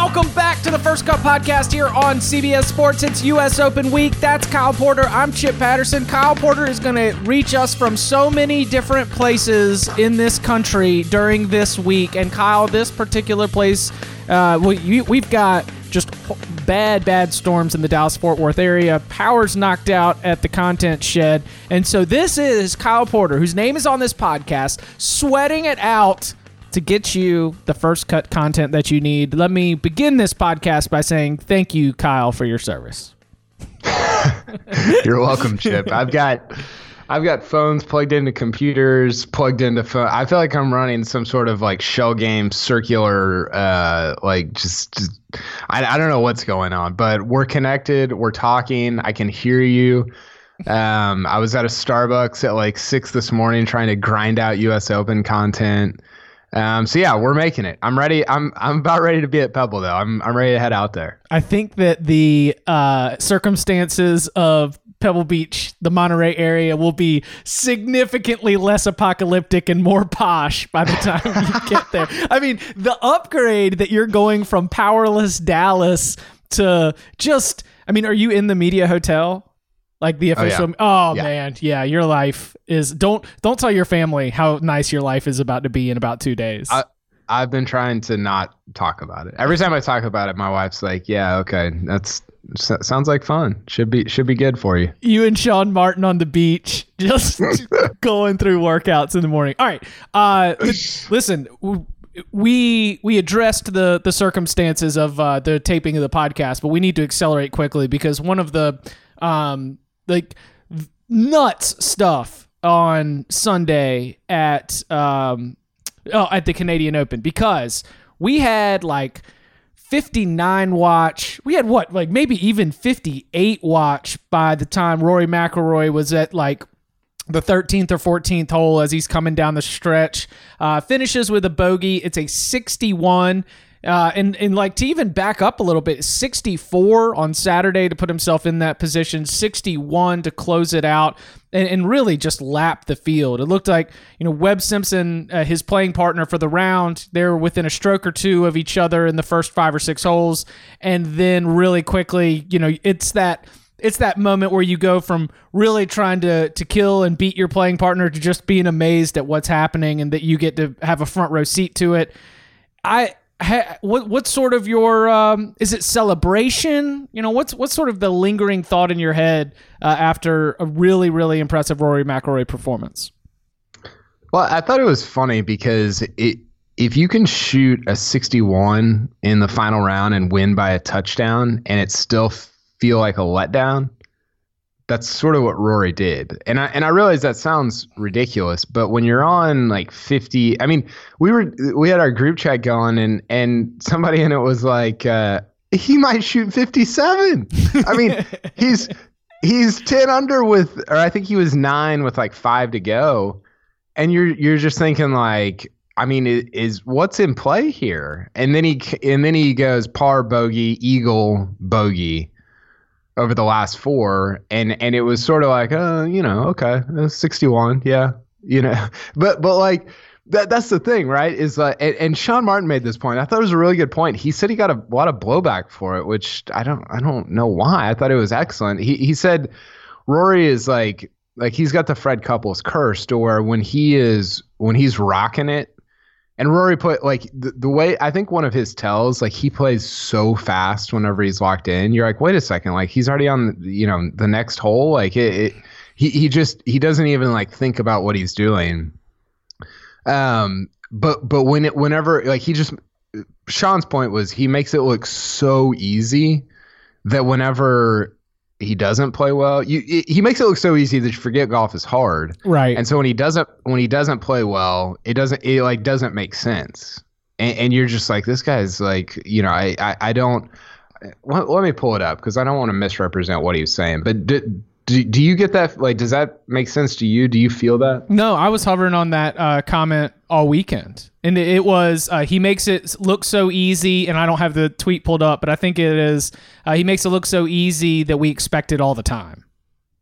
Welcome back to the First Cut Podcast here on CBS Sports. It's U.S. Open Week. That's Kyle Porter. I'm Chip Patterson. Kyle Porter is going to reach us from so many different places in this country during this week. And Kyle, this particular place, uh, we, we've got just bad, bad storms in the Dallas Fort Worth area. Power's knocked out at the content shed. And so this is Kyle Porter, whose name is on this podcast, sweating it out to get you the first cut content that you need. Let me begin this podcast by saying thank you, Kyle, for your service. You're welcome, Chip. I've got I've got phones plugged into computers, plugged into phone. I feel like I'm running some sort of like shell game, circular, uh, like just, just I, I don't know what's going on, but we're connected. We're talking. I can hear you. Um, I was at a Starbucks at like six this morning trying to grind out U.S. Open content. Um, so yeah, we're making it. I'm ready. I'm I'm about ready to be at Pebble though. I'm I'm ready to head out there. I think that the uh, circumstances of Pebble Beach, the Monterey area, will be significantly less apocalyptic and more posh by the time you get there. I mean, the upgrade that you're going from powerless Dallas to just. I mean, are you in the media hotel? Like the official. Oh, yeah. oh yeah. man, yeah. Your life is don't don't tell your family how nice your life is about to be in about two days. I, I've been trying to not talk about it. Every time I talk about it, my wife's like, "Yeah, okay, that's sounds like fun. Should be should be good for you." You and Sean Martin on the beach, just going through workouts in the morning. All right, uh, listen. We we addressed the the circumstances of uh, the taping of the podcast, but we need to accelerate quickly because one of the um, like nuts stuff on Sunday at um oh at the Canadian Open because we had like 59 watch. We had what like maybe even 58 watch by the time Rory McIlroy was at like the 13th or 14th hole as he's coming down the stretch. Uh, finishes with a bogey. It's a 61. Uh, and and like to even back up a little bit, 64 on Saturday to put himself in that position, 61 to close it out, and, and really just lap the field. It looked like you know Webb Simpson, uh, his playing partner for the round, they're within a stroke or two of each other in the first five or six holes, and then really quickly, you know, it's that it's that moment where you go from really trying to to kill and beat your playing partner to just being amazed at what's happening and that you get to have a front row seat to it. I what what's sort of your um, is it celebration? You know, what's what's sort of the lingering thought in your head uh, after a really really impressive Rory McIlroy performance? Well, I thought it was funny because it if you can shoot a 61 in the final round and win by a touchdown and it still feel like a letdown, that's sort of what Rory did. And I and I realize that sounds ridiculous, but when you're on like 50, I mean, we were we had our group chat going and and somebody in it was like uh, he might shoot 57. I mean, he's he's 10 under with or I think he was 9 with like 5 to go. And you're you're just thinking like I mean, is what's in play here? And then he and then he goes par bogey, eagle bogey over the last four, and and it was sort of like, uh, you know, okay, uh, sixty one, yeah, you know, but but like that that's the thing, right? Is like, and, and, Sean Martin made this point. I thought it was a really good point. He said he got a lot of blowback for it, which I don't I don't know why. I thought it was excellent. He he said Rory is like like he's got the Fred Couples curse where when he is when he's rocking it and Rory put like the, the way I think one of his tells, like he plays so fast whenever he's locked in. You're like, wait a second, like he's already on, you know, the next hole. Like it, it he he just he doesn't even like think about what he's doing. Um, but but when it whenever like he just Sean's point was he makes it look so easy that whenever he doesn't play well, you he makes it look so easy that you forget golf is hard. Right. And so when he doesn't when he doesn't play well, it doesn't it like doesn't make sense. And, and you're just like this guy's like you know I I, I don't. Let, let me pull it up because I don't want to misrepresent what he was saying. But do, do, do you get that? Like, does that make sense to you? Do you feel that? No, I was hovering on that uh, comment all weekend, and it, it was uh, he makes it look so easy. And I don't have the tweet pulled up, but I think it is uh, he makes it look so easy that we expect it all the time.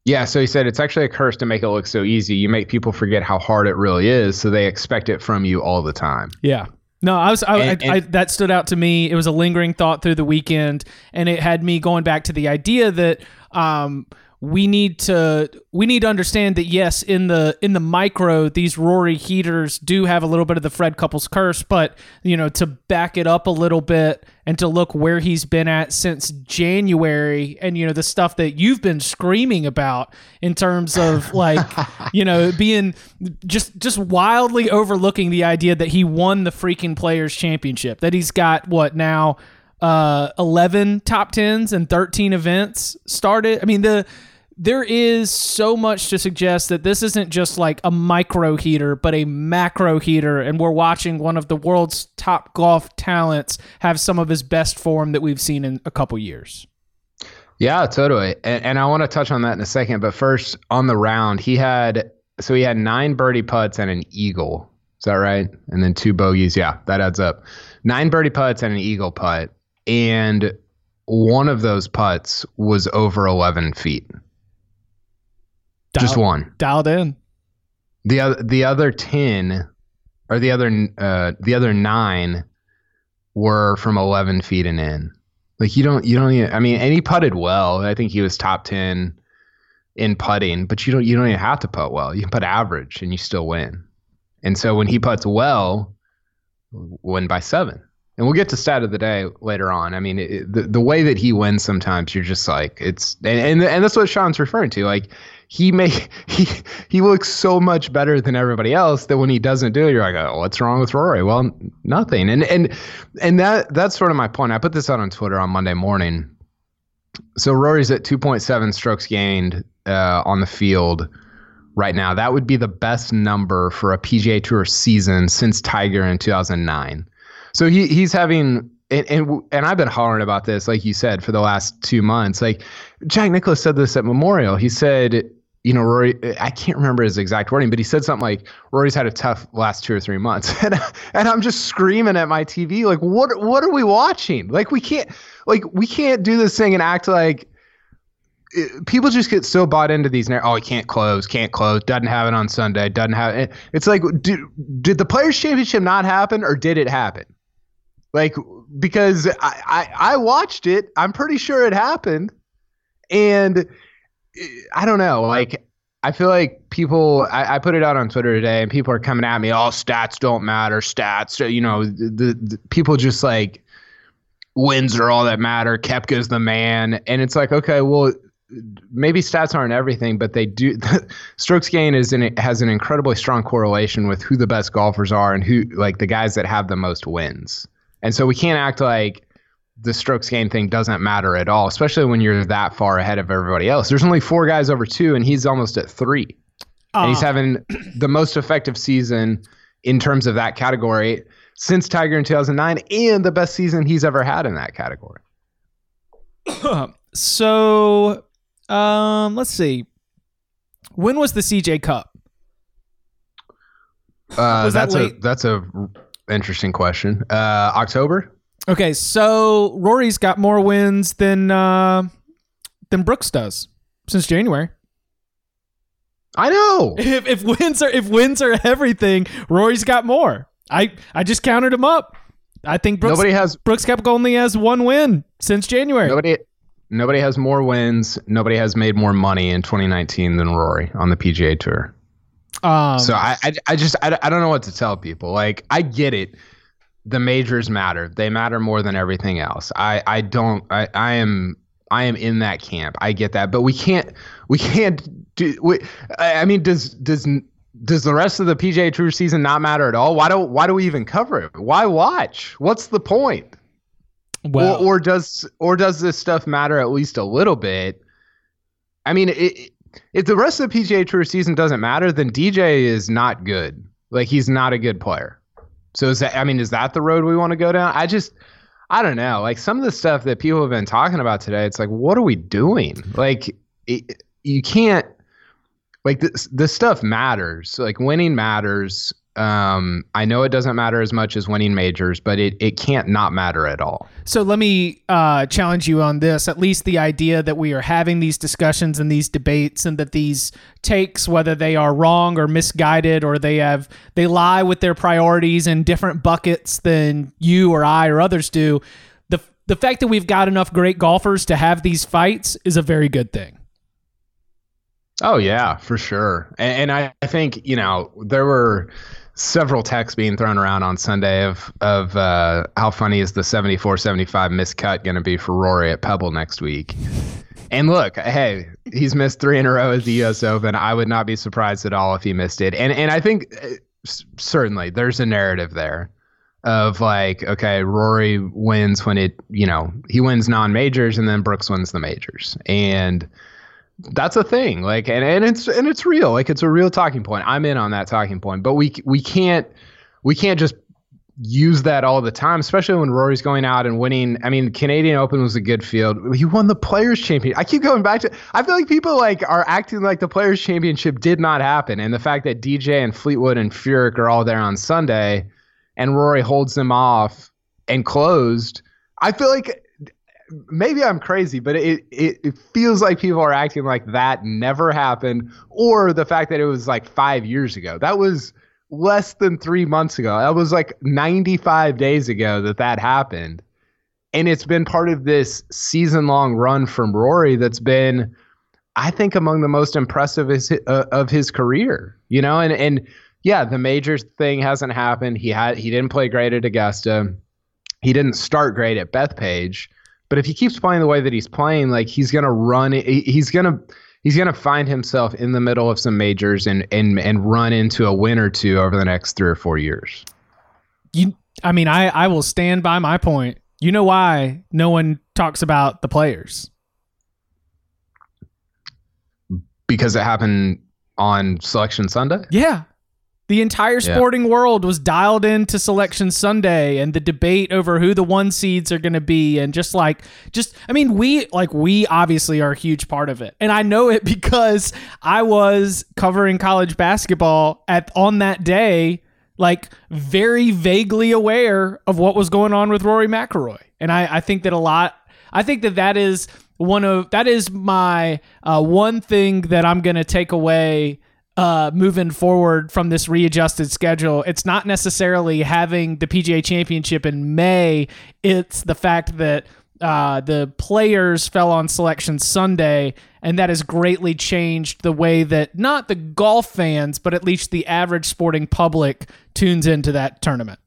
Yeah, so he said it's actually a curse to make it look so easy. You make people forget how hard it really is, so they expect it from you all the time. Yeah. No, I was I, And- I, I, that stood out to me. It was a lingering thought through the weekend, and it had me going back to the idea that um, we need to we need to understand that yes, in the in the micro, these Rory heaters do have a little bit of the Fred Couples curse, but you know to back it up a little bit and to look where he's been at since January, and you know the stuff that you've been screaming about in terms of like you know being just just wildly overlooking the idea that he won the freaking players championship that he's got what now uh 11 top 10s and 13 events started i mean the there is so much to suggest that this isn't just like a micro heater but a macro heater and we're watching one of the world's top golf talents have some of his best form that we've seen in a couple years Yeah, totally. And, and I want to touch on that in a second. But first, on the round, he had so he had nine birdie putts and an eagle. Is that right? And then two bogeys. Yeah, that adds up. Nine birdie putts and an eagle putt. And one of those putts was over 11 feet. Just one. dialed in The other, the other 10 or the other, uh, the other nine were from 11 feet and in. Like you don't, you don't even, I mean, and he putted well. I think he was top 10 in putting, but you don't, you don't even have to putt well. You can put average and you still win. And so when he puts well, win by seven. And we'll get to stat of the day later on. I mean, it, the the way that he wins, sometimes you're just like it's, and and, and that's what Sean's referring to. Like he may he he looks so much better than everybody else that when he doesn't do it, you're like, oh, what's wrong with Rory? Well, nothing. And and and that that's sort of my point. I put this out on Twitter on Monday morning. So Rory's at 2.7 strokes gained uh, on the field right now. That would be the best number for a PGA Tour season since Tiger in 2009. So he he's having and, and and I've been hollering about this, like you said, for the last two months. Like Jack Nicklaus said this at Memorial. He said, you know, Rory. I can't remember his exact wording, but he said something like, "Rory's had a tough last two or three months," and and I'm just screaming at my TV, like, what what are we watching? Like we can't like we can't do this thing and act like it- people just get so bought into these. Oh, he can't close, can't close, doesn't have it on Sunday, doesn't have it. It's like, did, did the Players Championship not happen, or did it happen? Like, because I, I I watched it, I'm pretty sure it happened, and eh, I don't know, like. I feel like people. I, I put it out on Twitter today, and people are coming at me. All stats don't matter. Stats, you know, the, the, people just like wins are all that matter. Koepka's the man, and it's like, okay, well, maybe stats aren't everything, but they do. strokes gain is in, has an incredibly strong correlation with who the best golfers are and who like the guys that have the most wins. And so we can't act like the strokes gain thing doesn't matter at all, especially when you're that far ahead of everybody else. There's only four guys over two, and he's almost at three, and he's Uh, having the most effective season in terms of that category since Tiger in 2009, and the best season he's ever had in that category. so um let's see. When was the cj cup? Uh, that that's a that's a interesting question. Uh, October. okay so rory's got more wins than uh than brooks does since january I know. if, if wins are if wins are everything rory's got more i i just counted him up i think brooks Nobody has brooks Koepka only has one win since january nobody nobody has more wins. Nobody has made more money in 2019 than Rory on the PGA Tour. Um So I, I, I just I, I don't know what to tell people. Like I get it. The majors matter. They matter more than everything else. I, I don't I, I am I am in that camp. I get that. But we can't we can't do we, I mean does does does the rest of the PGA Tour season not matter at all? Why do why do we even cover it? Why watch? What's the point? Well, or, or, does or does this stuff matter at least a little bit? I mean, it, if the rest of the PGA Tour season doesn't matter, then DJ is not good. Like he's not a good player. So is that? I mean, is that the road we want to go down? I just, I don't know. Like some of the stuff that people have been talking about today, it's like, what are we doing? Like, it, you can't. Like this, this stuff matters. Like winning matters. Um, I know it doesn't matter as much as winning majors, but it, it can't not matter at all. So let me uh, challenge you on this. At least the idea that we are having these discussions and these debates, and that these takes, whether they are wrong or misguided, or they have they lie with their priorities in different buckets than you or I or others do. The the fact that we've got enough great golfers to have these fights is a very good thing. Oh yeah, for sure. And, and I, I think you know there were several texts being thrown around on Sunday of of uh, how funny is the 74-75 miscut going to be for Rory at Pebble next week. And look, hey, he's missed three in a row at the U.S. Open. I would not be surprised at all if he missed it. And and I think uh, certainly there's a narrative there of like, okay, Rory wins when it, you know, he wins non majors and then Brooks wins the majors. And that's a thing. Like and, and it's and it's real. Like it's a real talking point. I'm in on that talking point. But we we can't we can't just use that all the time especially when rory's going out and winning. I mean canadian open was a good field. He won the players championship. I keep going back to i feel like people like are acting like the players championship did not happen. And the fact that dj and fleetwood and furyk are all there on sunday and rory holds them off and closed i feel like maybe I'm crazy, but it, it, it feels like people are acting like that never happened, or the fact that it was like five years ago. That was less than three months ago. That was like 95 days ago that that happened, and it's been part of this season long run from Rory that's been, I think, among the most impressive his, uh, of his career. You know, and and yeah, the major thing hasn't happened. He had he didn't play great at Augusta. He didn't start great at Bethpage but if he keeps playing the way that he's playing, like he's gonna run, he's gonna he's gonna find himself in the middle of some majors and and and run into a win or two over the next three or four years. You, I mean, I I will stand by my point. You know why no one talks about the players? Because it happened on Selection Sunday. Yeah, the entire sporting yeah. world was dialed into Selection Sunday and the debate over who the one seeds are going to be. And just like, just, I mean, we, like, we obviously are a huge part of it. And I know it because I was covering college basketball at, on that day, like, very vaguely aware of what was going on with Rory McIlroy. And I, I think that a lot, I think that that is one of, that is my uh, one thing that I'm going to take away uh, moving forward from this readjusted schedule. It's not necessarily having the PGA Championship in May. It's the fact that uh, the players fell on Selection Sunday, and that has greatly changed the way that not the golf fans, but at least the average sporting public tunes into that tournament.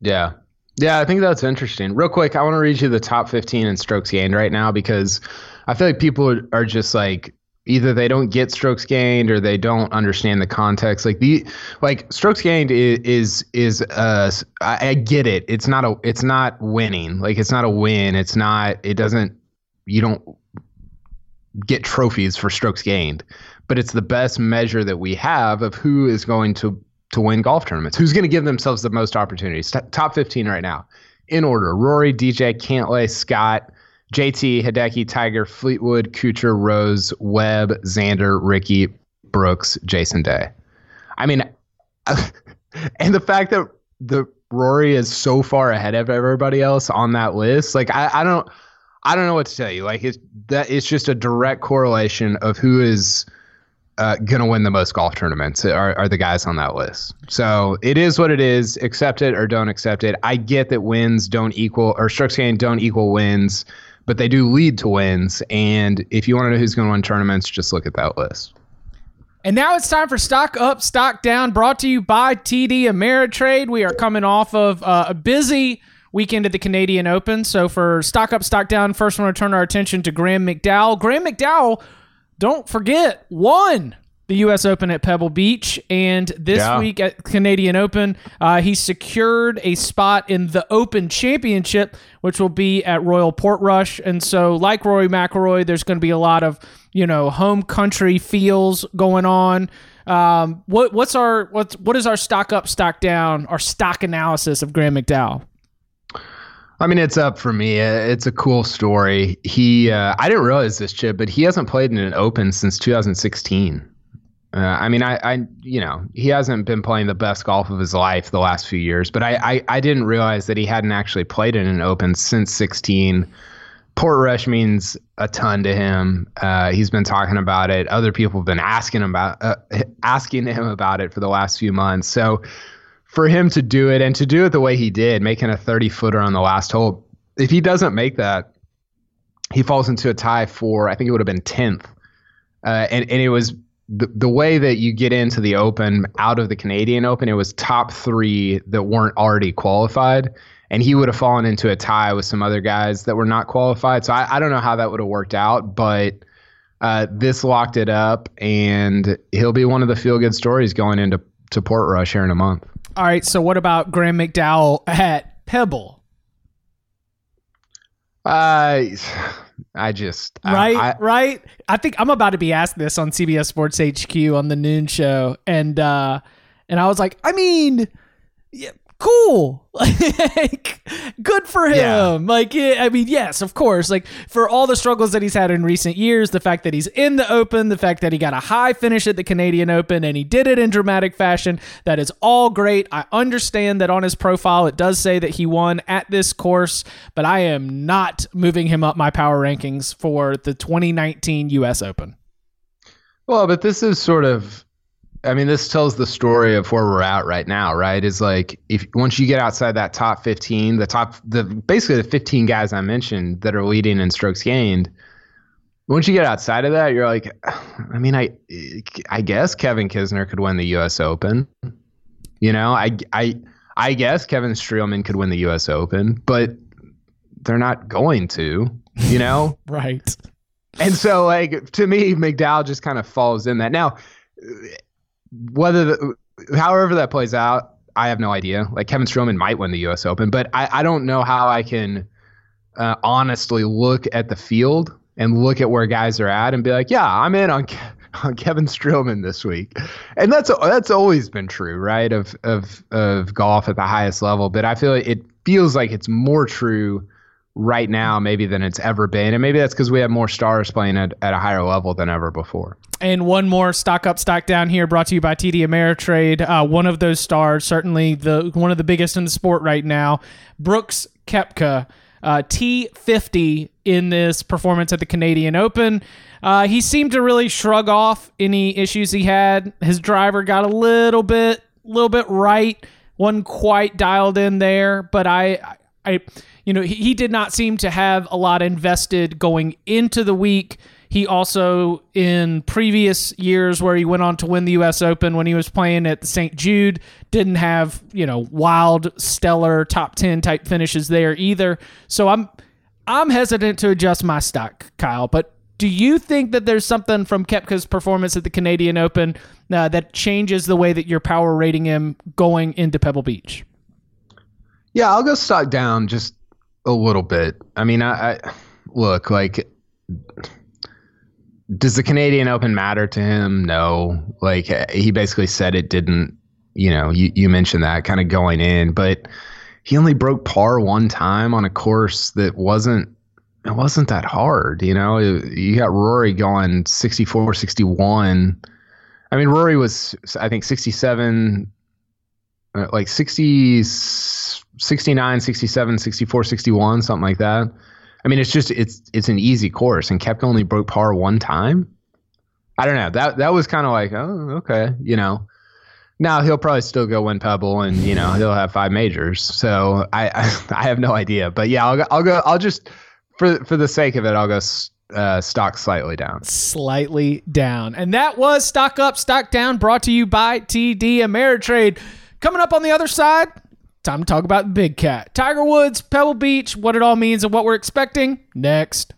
Yeah. Yeah, I think that's interesting. Real quick, I want to read you the top 15 in strokes gained right now because I feel like people are just like either they don't get strokes gained or they don't understand the context. Like the like strokes gained is is, is uh I, I get it. It's not a it's not winning. Like it's not a win. It's not it doesn't you don't get trophies for strokes gained. But it's the best measure that we have of who is going to to win golf tournaments who's going to give themselves the most opportunities. T- top 15 right now. In order. Rory dj cantlay scott JT, Hideki, Tiger, Fleetwood, Kuchar, Rose, Webb, Xander, Rickie, Brooks, Jason Day. I mean, and the fact that the Rory is so far ahead of everybody else on that list, like I, I don't, I don't know what to tell you. Like it's that it's just a direct correlation of who is uh, gonna win the most golf tournaments are, are the guys on that list. So it is what it is. Accept it or don't accept it. I get that wins don't equal or strokes gained don't equal wins but they do lead to wins. And if you want to know who's going to win tournaments, just look at that list. And now it's time for Stock Up, Stock Down, brought to you by TD Ameritrade. We are coming off of uh, a busy weekend at the Canadian Open. So for Stock Up, Stock Down, first want to turn our attention to Graeme McDowell. Graeme McDowell, don't forget, won the U.S. Open at Pebble Beach, and this Yeah. week at Canadian Open, uh, he secured a spot in the Open Championship, which will be at Royal Portrush. And so, like Rory McIlroy, there's going to be a lot of you know home country feels going on. Um, what what's our what's what is our stock up, stock down, our stock analysis of Graeme McDowell? I mean, it's up for me. Uh, It's a cool story. He, uh, I didn't realize this, Chip, but he hasn't played in an Open since 2016. Uh, I mean, I, I, you know, he hasn't been playing the best golf of his life the last few years, but I, I, I didn't realize that he hadn't actually played in an Open since 16. Portrush means a ton to him. Uh, he's been talking about it. Other people have been asking him about, uh, asking him about it for the last few months. So, for him to do it and to do it the way he did, making a 30 footer on the last hole, if he doesn't make that, he falls into a tie for, I think it would have been 10th. Uh, and, and it was the, the way that you get into the Open out of the Canadian Open, it was top three that weren't already qualified. And he would have fallen into a tie with some other guys that were not qualified. So I, I don't know how that would have worked out, but uh, this locked it up, and he'll be one of the feel good stories going into to Portrush here in a month. All right, so what about Graeme McDowell at Pebble? Uh, I just I- right I, right. I think i'm about to be asked this on cbs sports hq on the noon show. And uh and i was like i mean yeah, cool like good for him Yeah. like yeah, i mean yes of course like for all the struggles that he's had in recent years the fact that he's in the open the fact that he got a high finish at the canadian open and he did it in dramatic fashion that is all great i understand that on his profile it does say that he won at this course but i am not moving him up my power rankings for the 2019 us open well, but this is sort of. I mean, this tells the story of where we're at right now, right? Is like if once you get outside that top 15, the top, the basically the 15 guys I mentioned that are leading in strokes gained. Once you get outside of that, you're like, I mean, I, I guess Kevin Kisner could win the U.S. Open. You know, I, I, I guess Kevin Streelman could win the U.S. Open, but they're not going to. You know, right and so, like to me, McDowell just kind of falls in that. Now, whether the, however that plays out, I have no idea. Like Kevin Streelman might win the U.S. Open, but I, I don't know how I can uh, honestly look at the field and look at where guys are at and be like, yeah, I'm in on. Ke- On Kevin Streelman this week, and that's that's always been true, right? Of of of golf at the highest level, but I feel like it feels like it's more true right now maybe than it's ever been and maybe that's because we have more stars playing at, at a higher level than ever before And one more stock up, stock down here, brought to you by TD Ameritrade. Uh, one of those stars, certainly the one of the biggest in the sport right now, Brooks Koepka, uh, T50 in this performance at the Canadian Open. Uh, he seemed to really shrug off any issues he had. His driver got a little bit, little bit right, wasn't quite dialed in there, but I, I, you know, he, he did not seem to have a lot invested going into the week. He also, in previous years where he went on to win the U.S. Open when he was playing at St. Jude, didn't have you know wild, stellar top ten type finishes there either. So I'm I'm hesitant to adjust my stock, Kyle. But do you think that there's something from Koepka's performance at the Canadian Open uh, that changes the way that you're power rating him going into Pebble Beach? yeah i'll go stock down just a little bit. I mean i, I look like does the canadian open matter to him? No. Like he basically said it didn't you know you, you mentioned that kind of going in but he only broke par one time on a course that wasn't it wasn't that hard you know? You got rory going 64 61 i mean rory was i think 67 uh, like 60 69 67 64 61 something like that. I mean it's just it's it's an easy course and Koepka only broke par one time. I don't know. That that was kind of like oh okay you know. Now he'll probably still go win pebble and you know he'll have five majors so i i, I have no idea. But yeah i'll go i'll go i'll just for for the sake of it i'll go uh, stock slightly down. Slightly down. And that was Stock Up, Stock Down, brought to you by TD Ameritrade. Coming up on the other side, time to talk about Big Cat. Tiger Woods, Pebble Beach, what it all means and what we're expecting next.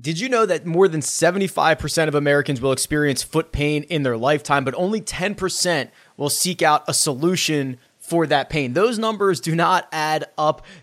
Did you know that more than 75% of Americans will experience foot pain in their lifetime, but only 10% will seek out a solution for that pain? Those numbers do not add up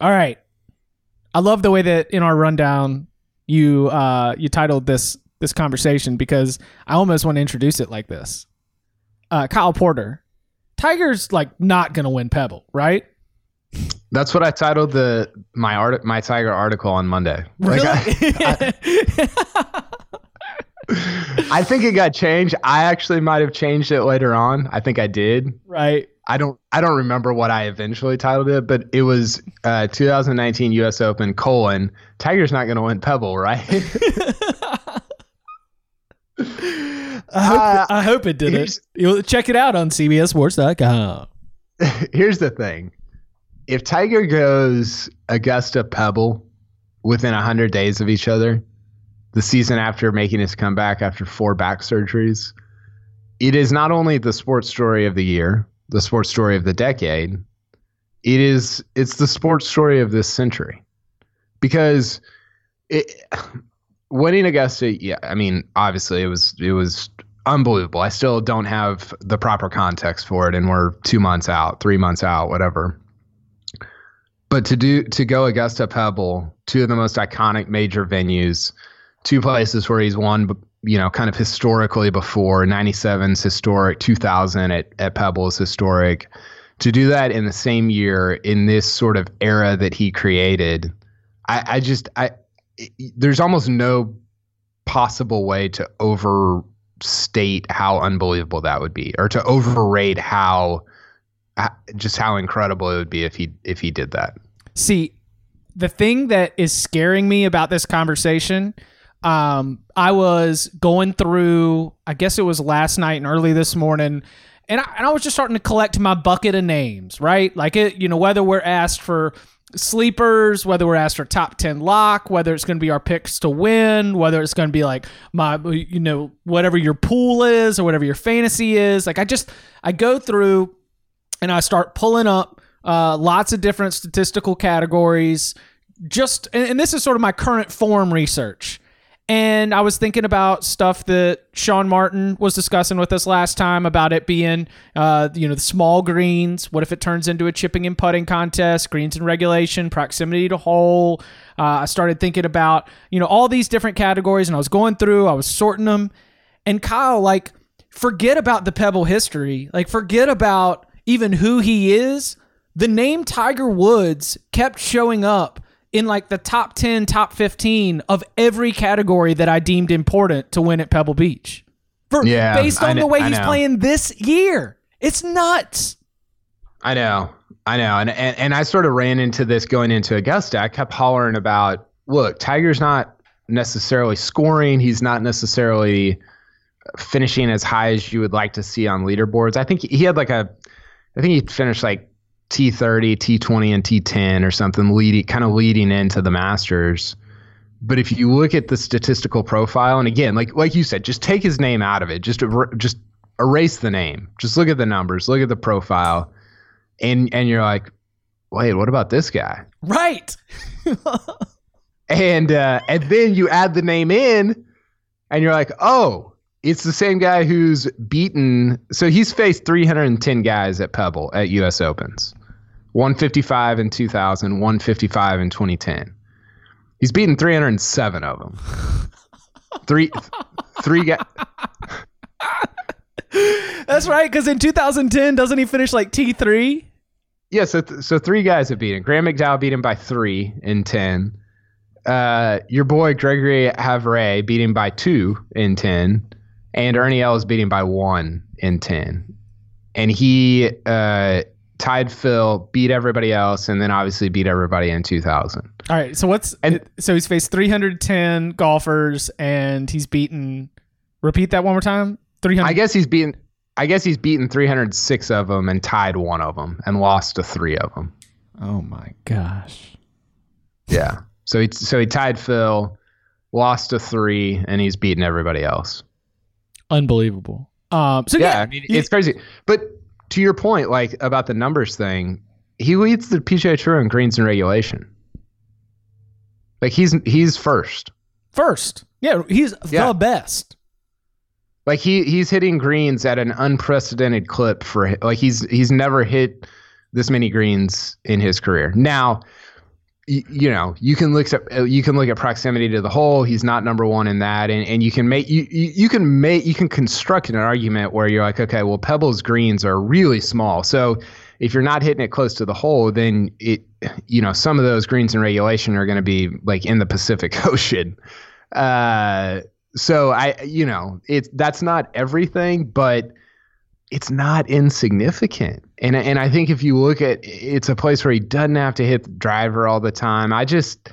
All right. I love the way that in our rundown you uh you titled this this conversation because I almost want to introduce it like this. Uh Kyle Porter. Tiger's like not going to win Pebble, right? That's what I titled the my art my Tiger article on Monday. Really? Like, I, I, I think it got changed. I actually might have changed it later on. I think I did. right. I don't I don't remember what I eventually titled it, but it was uh, 2019 U.S. Open colon Tiger's not going to win Pebble, right? I hope, I hope it did it. You'll check it out on CBSSports.com. Here's the thing: if Tiger goes Augusta Pebble within 100 days of each other, the season after making his comeback after four back surgeries, it is not only the sports story of the year, the sports story of the decade. It is it's the sports story of this century, because it, winning Augusta. Yeah, I mean, obviously it was it was unbelievable. I still don't have the proper context for it, and we're two months out, three months out, whatever. But to do to go Augusta Pebble, two of the most iconic major venues, two places where he's won, you know, kind of historically before. 97's historic, 2000 at, at Pebble is historic. To do that in the same year in this sort of era that he created, I, I just I there's almost no possible way to overstate how unbelievable that would be, or to overrate how just how incredible it would be if he if he did that. See, the thing that is scaring me about this conversation, um, I was going through, I guess it was last night and early this morning, and I, and I was just starting to collect my bucket of names, right? Like it, you know, whether we're asked for sleepers, whether we're asked for top 10 lock, whether it's going to be our picks to win, whether it's going to be like my, you know, whatever your pool is or whatever your fantasy is. Like I just, I go through and I start pulling up uh, lots of different statistical categories. Just and, and this is sort of my current form research. And I was thinking about stuff that Sean Martin was discussing with us last time about it being, uh, you know, the small greens. What if it turns into a chipping and putting contest? Greens and regulation, proximity to hole. Uh, I started thinking about, you know, all these different categories, and I was going through, I was sorting them. And Kyle, like, forget about the Pebble history. Like, forget about even who he is. The name Tiger Woods kept showing up in like the top 10, top 15 of every category that I deemed important to win at Pebble Beach. For, Yeah, based on the way I he's know. playing this year. It's nuts. I know, I know, and, and and I sort of ran into this going into Augusta. I kept hollering about, look, Tiger's not necessarily scoring. He's not necessarily finishing as high as you would like to see on leaderboards. I think he had like a, I think he finished like T30, T20, and T10 or something, leading kind of leading into the Masters. But if you look at the statistical profile, and again, like like you said, just take his name out of it. Just just erase the name. Just look at the numbers. Look at the profile, and and you're like, wait, what about this guy? Right. and uh, and then you add the name in, and you're like, oh, it's the same guy who's beaten. So he's faced 310 guys at Pebble at U.S. Opens, 155 in 2000, 155 in 2010. He's beaten 307 of them. Three, three guys. That's right. Because in 2010, doesn't he finish like T3? Yeah, so th- so three guys have beaten. Graeme McDowell beat him by three in ten. Uh, your boy Gregory Havret beat him by two in ten, and Ernie Els beat him by one in ten. And he uh, tied Phil, beat everybody else, and then obviously beat everybody in 2000. All right. So what's And- so he's faced 310 golfers and he's beaten. Repeat that one more time. 300. I guess he's beaten. I guess he's beaten 306 of them and tied one of them and lost to three of them. oh my gosh. Yeah. So he so he tied Phil, lost to three, and he's beaten everybody else. Unbelievable. Um. So yeah, yeah, I mean, it's crazy. But to your point, like about the numbers thing, he leads the PGA Tour in greens and regulation. Like he's he's first. first. Yeah, he's Yeah. the best. Like he he's hitting greens at an unprecedented clip for like he's he's never hit this many greens in his career. Now, you, you know you can look at you can look at proximity to the hole. He's not number one in that, and, and you can make you, you you can make you can construct an argument where you're like, okay, well Pebbles greens are really small, so if you're not hitting it close to the hole, then it you know some of those greens in regulation are going to be like in the Pacific Ocean. Uh, so I, you know, it's that's not everything, but it's not insignificant. And and I think if you look at, it's a place where he doesn't have to hit the driver all the time. I just,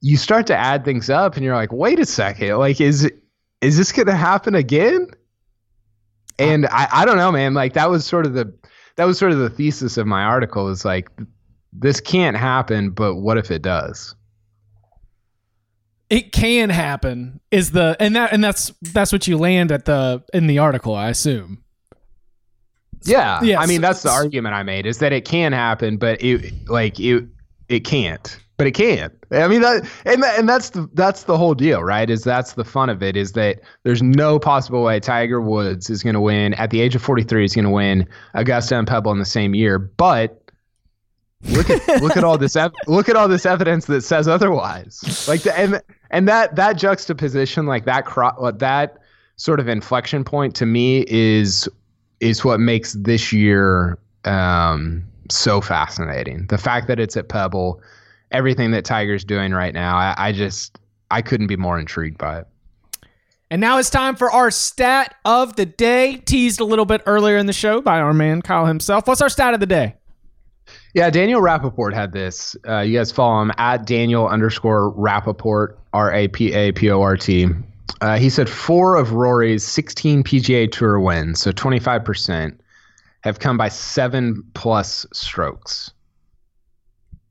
you start to add things up, and you're like, wait a second, like is is this to happen again? And I, I don't know, man. Like that was sort of the that was sort of the thesis of my article. Is like this can't happen, but what if it does? It can happen. Is the and that and that's that's what you land at the in the article. I assume. Yeah, Yes. I mean that's the argument I made is that it can happen, but it like it it can't, but it can. I mean that and that, and that's the that's the whole deal, right? Is that's the fun of it is that there's no possible way Tiger Woods is going to win at the age of 43. He's going to win Augusta and Pebble in the same year, but look at look at all this look at all this evidence that says otherwise. Like the, and and that that juxtaposition, like that cro- uh, that sort of inflection point to me is is what makes this year um, so fascinating. The fact that it's at Pebble, everything that Tiger's doing right now, I, I just I couldn't be more intrigued by it. And now it's time for our stat of the day, teased a little bit earlier in the show by our man Kyle himself. What's our stat of the day? Yeah, Daniel Rapaport had this. Uh, you guys follow him at Daniel underscore Rapaport, R A P A P O R T. Uh, he said four of Rory's 16 PGA Tour wins, so 25%, have come by seven plus strokes,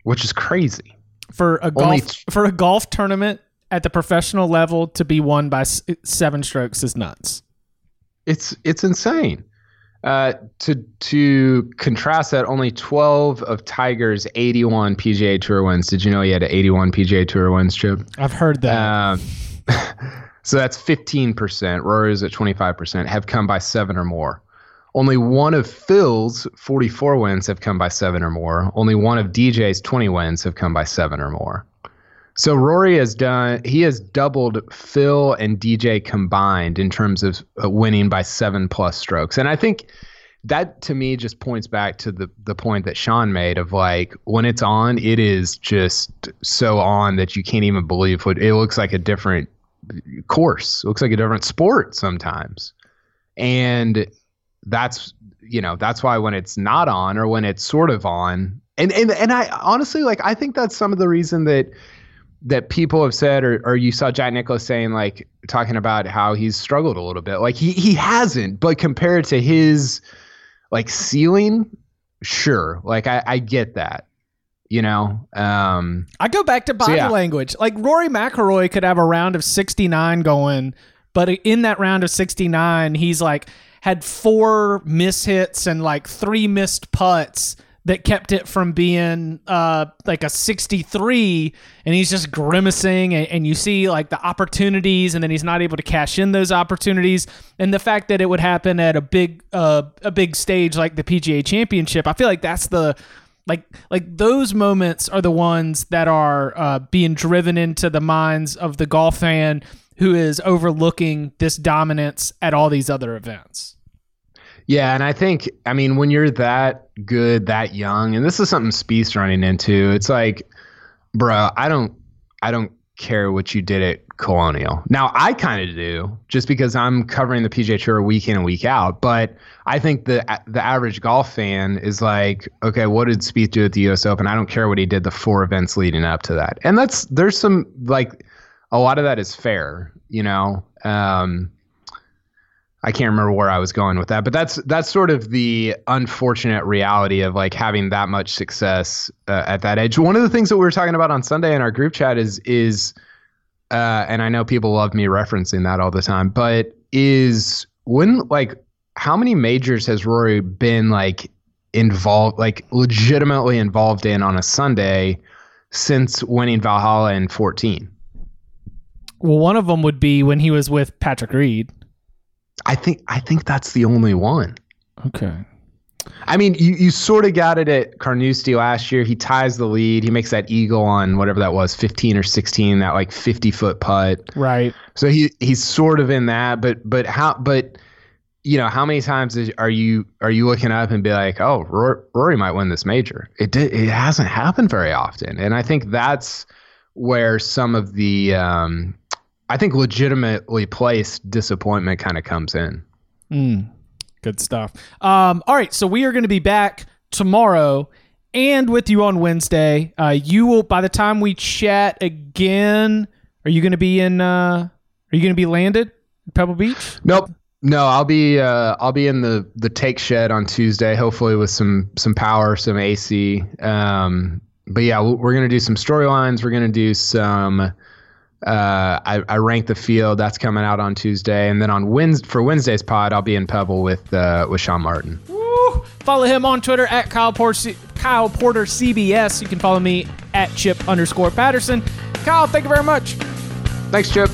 which is crazy. For a golf for a golf tournament at the professional level to be won by s- seven strokes is nuts. It's it's insane. Uh, to to contrast that, only 12 of Tiger's 81 PGA Tour wins. Did you know he had 81 PGA Tour wins, Chip? I've heard that. Um, so that's 15%. Rory's at 25%, have come by seven or more. Only one of Phil's 44 wins have come by seven or more. Only one of DJ's 20 wins have come by seven or more. So Rory has done, he has doubled Phil and DJ combined in terms of winning by seven plus strokes. And I think that to me just points back to the the point that Sean made of like when it's on, it is just so on that you can't even believe what it looks like a different course. It looks like a different sport sometimes. And that's you know, that's why when it's not on or when it's sort of on and and and I honestly like I think that's some of the reason that that people have said or or you saw Jack Nicklaus saying like talking about how he's struggled a little bit. Like he he hasn't, but compared to his like ceiling, sure. Like I, I get that. You know, um, I go back to body yeah. language. Like Rory McIlroy could have a round of 69 going, but in that round of 69, he's like had four miss hits and like three missed putts that kept it from being uh, like a 63 and he's just grimacing and, and, you see like the opportunities and then he's not able to cash in those opportunities and the fact that it would happen at a big uh, a big stage like the PGA championship I feel like that's the like like those moments are the ones that are uh, being driven into the minds of the golf fan who is overlooking this dominance at all these other events yeah, and I think I mean when you're that good, that young, and this is something Spieth's running into. It's like, bro, I don't, I don't care what you did at Colonial. Now I kind of do, just because I'm covering the PGA Tour week in and week out. But I think the the average golf fan is like, okay, what did Spieth do at the U.S. Open? I don't care what he did the four events leading up to that. And that's there's some like a lot of that is fair, you know. Um, I can't remember where I was going with that, but that's that's sort of the unfortunate reality of like having that much success uh, at that age. One of the things that we were talking about on Sunday in our group chat is is, uh, and I know people love me referencing that all the time, but is when like how many majors has Rory been like involved, like legitimately involved in on a Sunday since winning Valhalla in fourteen? Well, one of them would be when he was with Patrick Reed. I think I think that's the only one. Okay. I mean, you, you sort of got it at Carnoustie last year. He ties the lead. He makes that eagle on whatever that was, 15 or 16, that like 50 foot putt. Right. So he he's sort of in that, but but how but you know how many times is, are you are you looking up and be like, oh, Rory, Rory might win this major? It did, it hasn't happened very often, and I think that's where some of the um, I think legitimately placed disappointment kind of comes in. Mm, good stuff. Um, all right, so we are going to be back tomorrow and with you on Wednesday. Uh, you will by the time we chat again. Are you going to be in? Uh, are you going to be landed Pebble Beach? Nope. No, I'll be uh, I'll be in the the take shed on Tuesday, hopefully with some some power, some AC. Um, but yeah, we're gonna do some storylines. We're gonna do some uh, I, I rank the field. That's coming out on Tuesday, and then on Wednesday for Wednesday's pod, I'll be in Pebble with uh, with Sean Martin. Woo! Follow him on Twitter at Kyle Porter, Kyle Porter CBS. You can follow me at Chip underscore Patterson. Kyle, thank you very much. Thanks, Chip.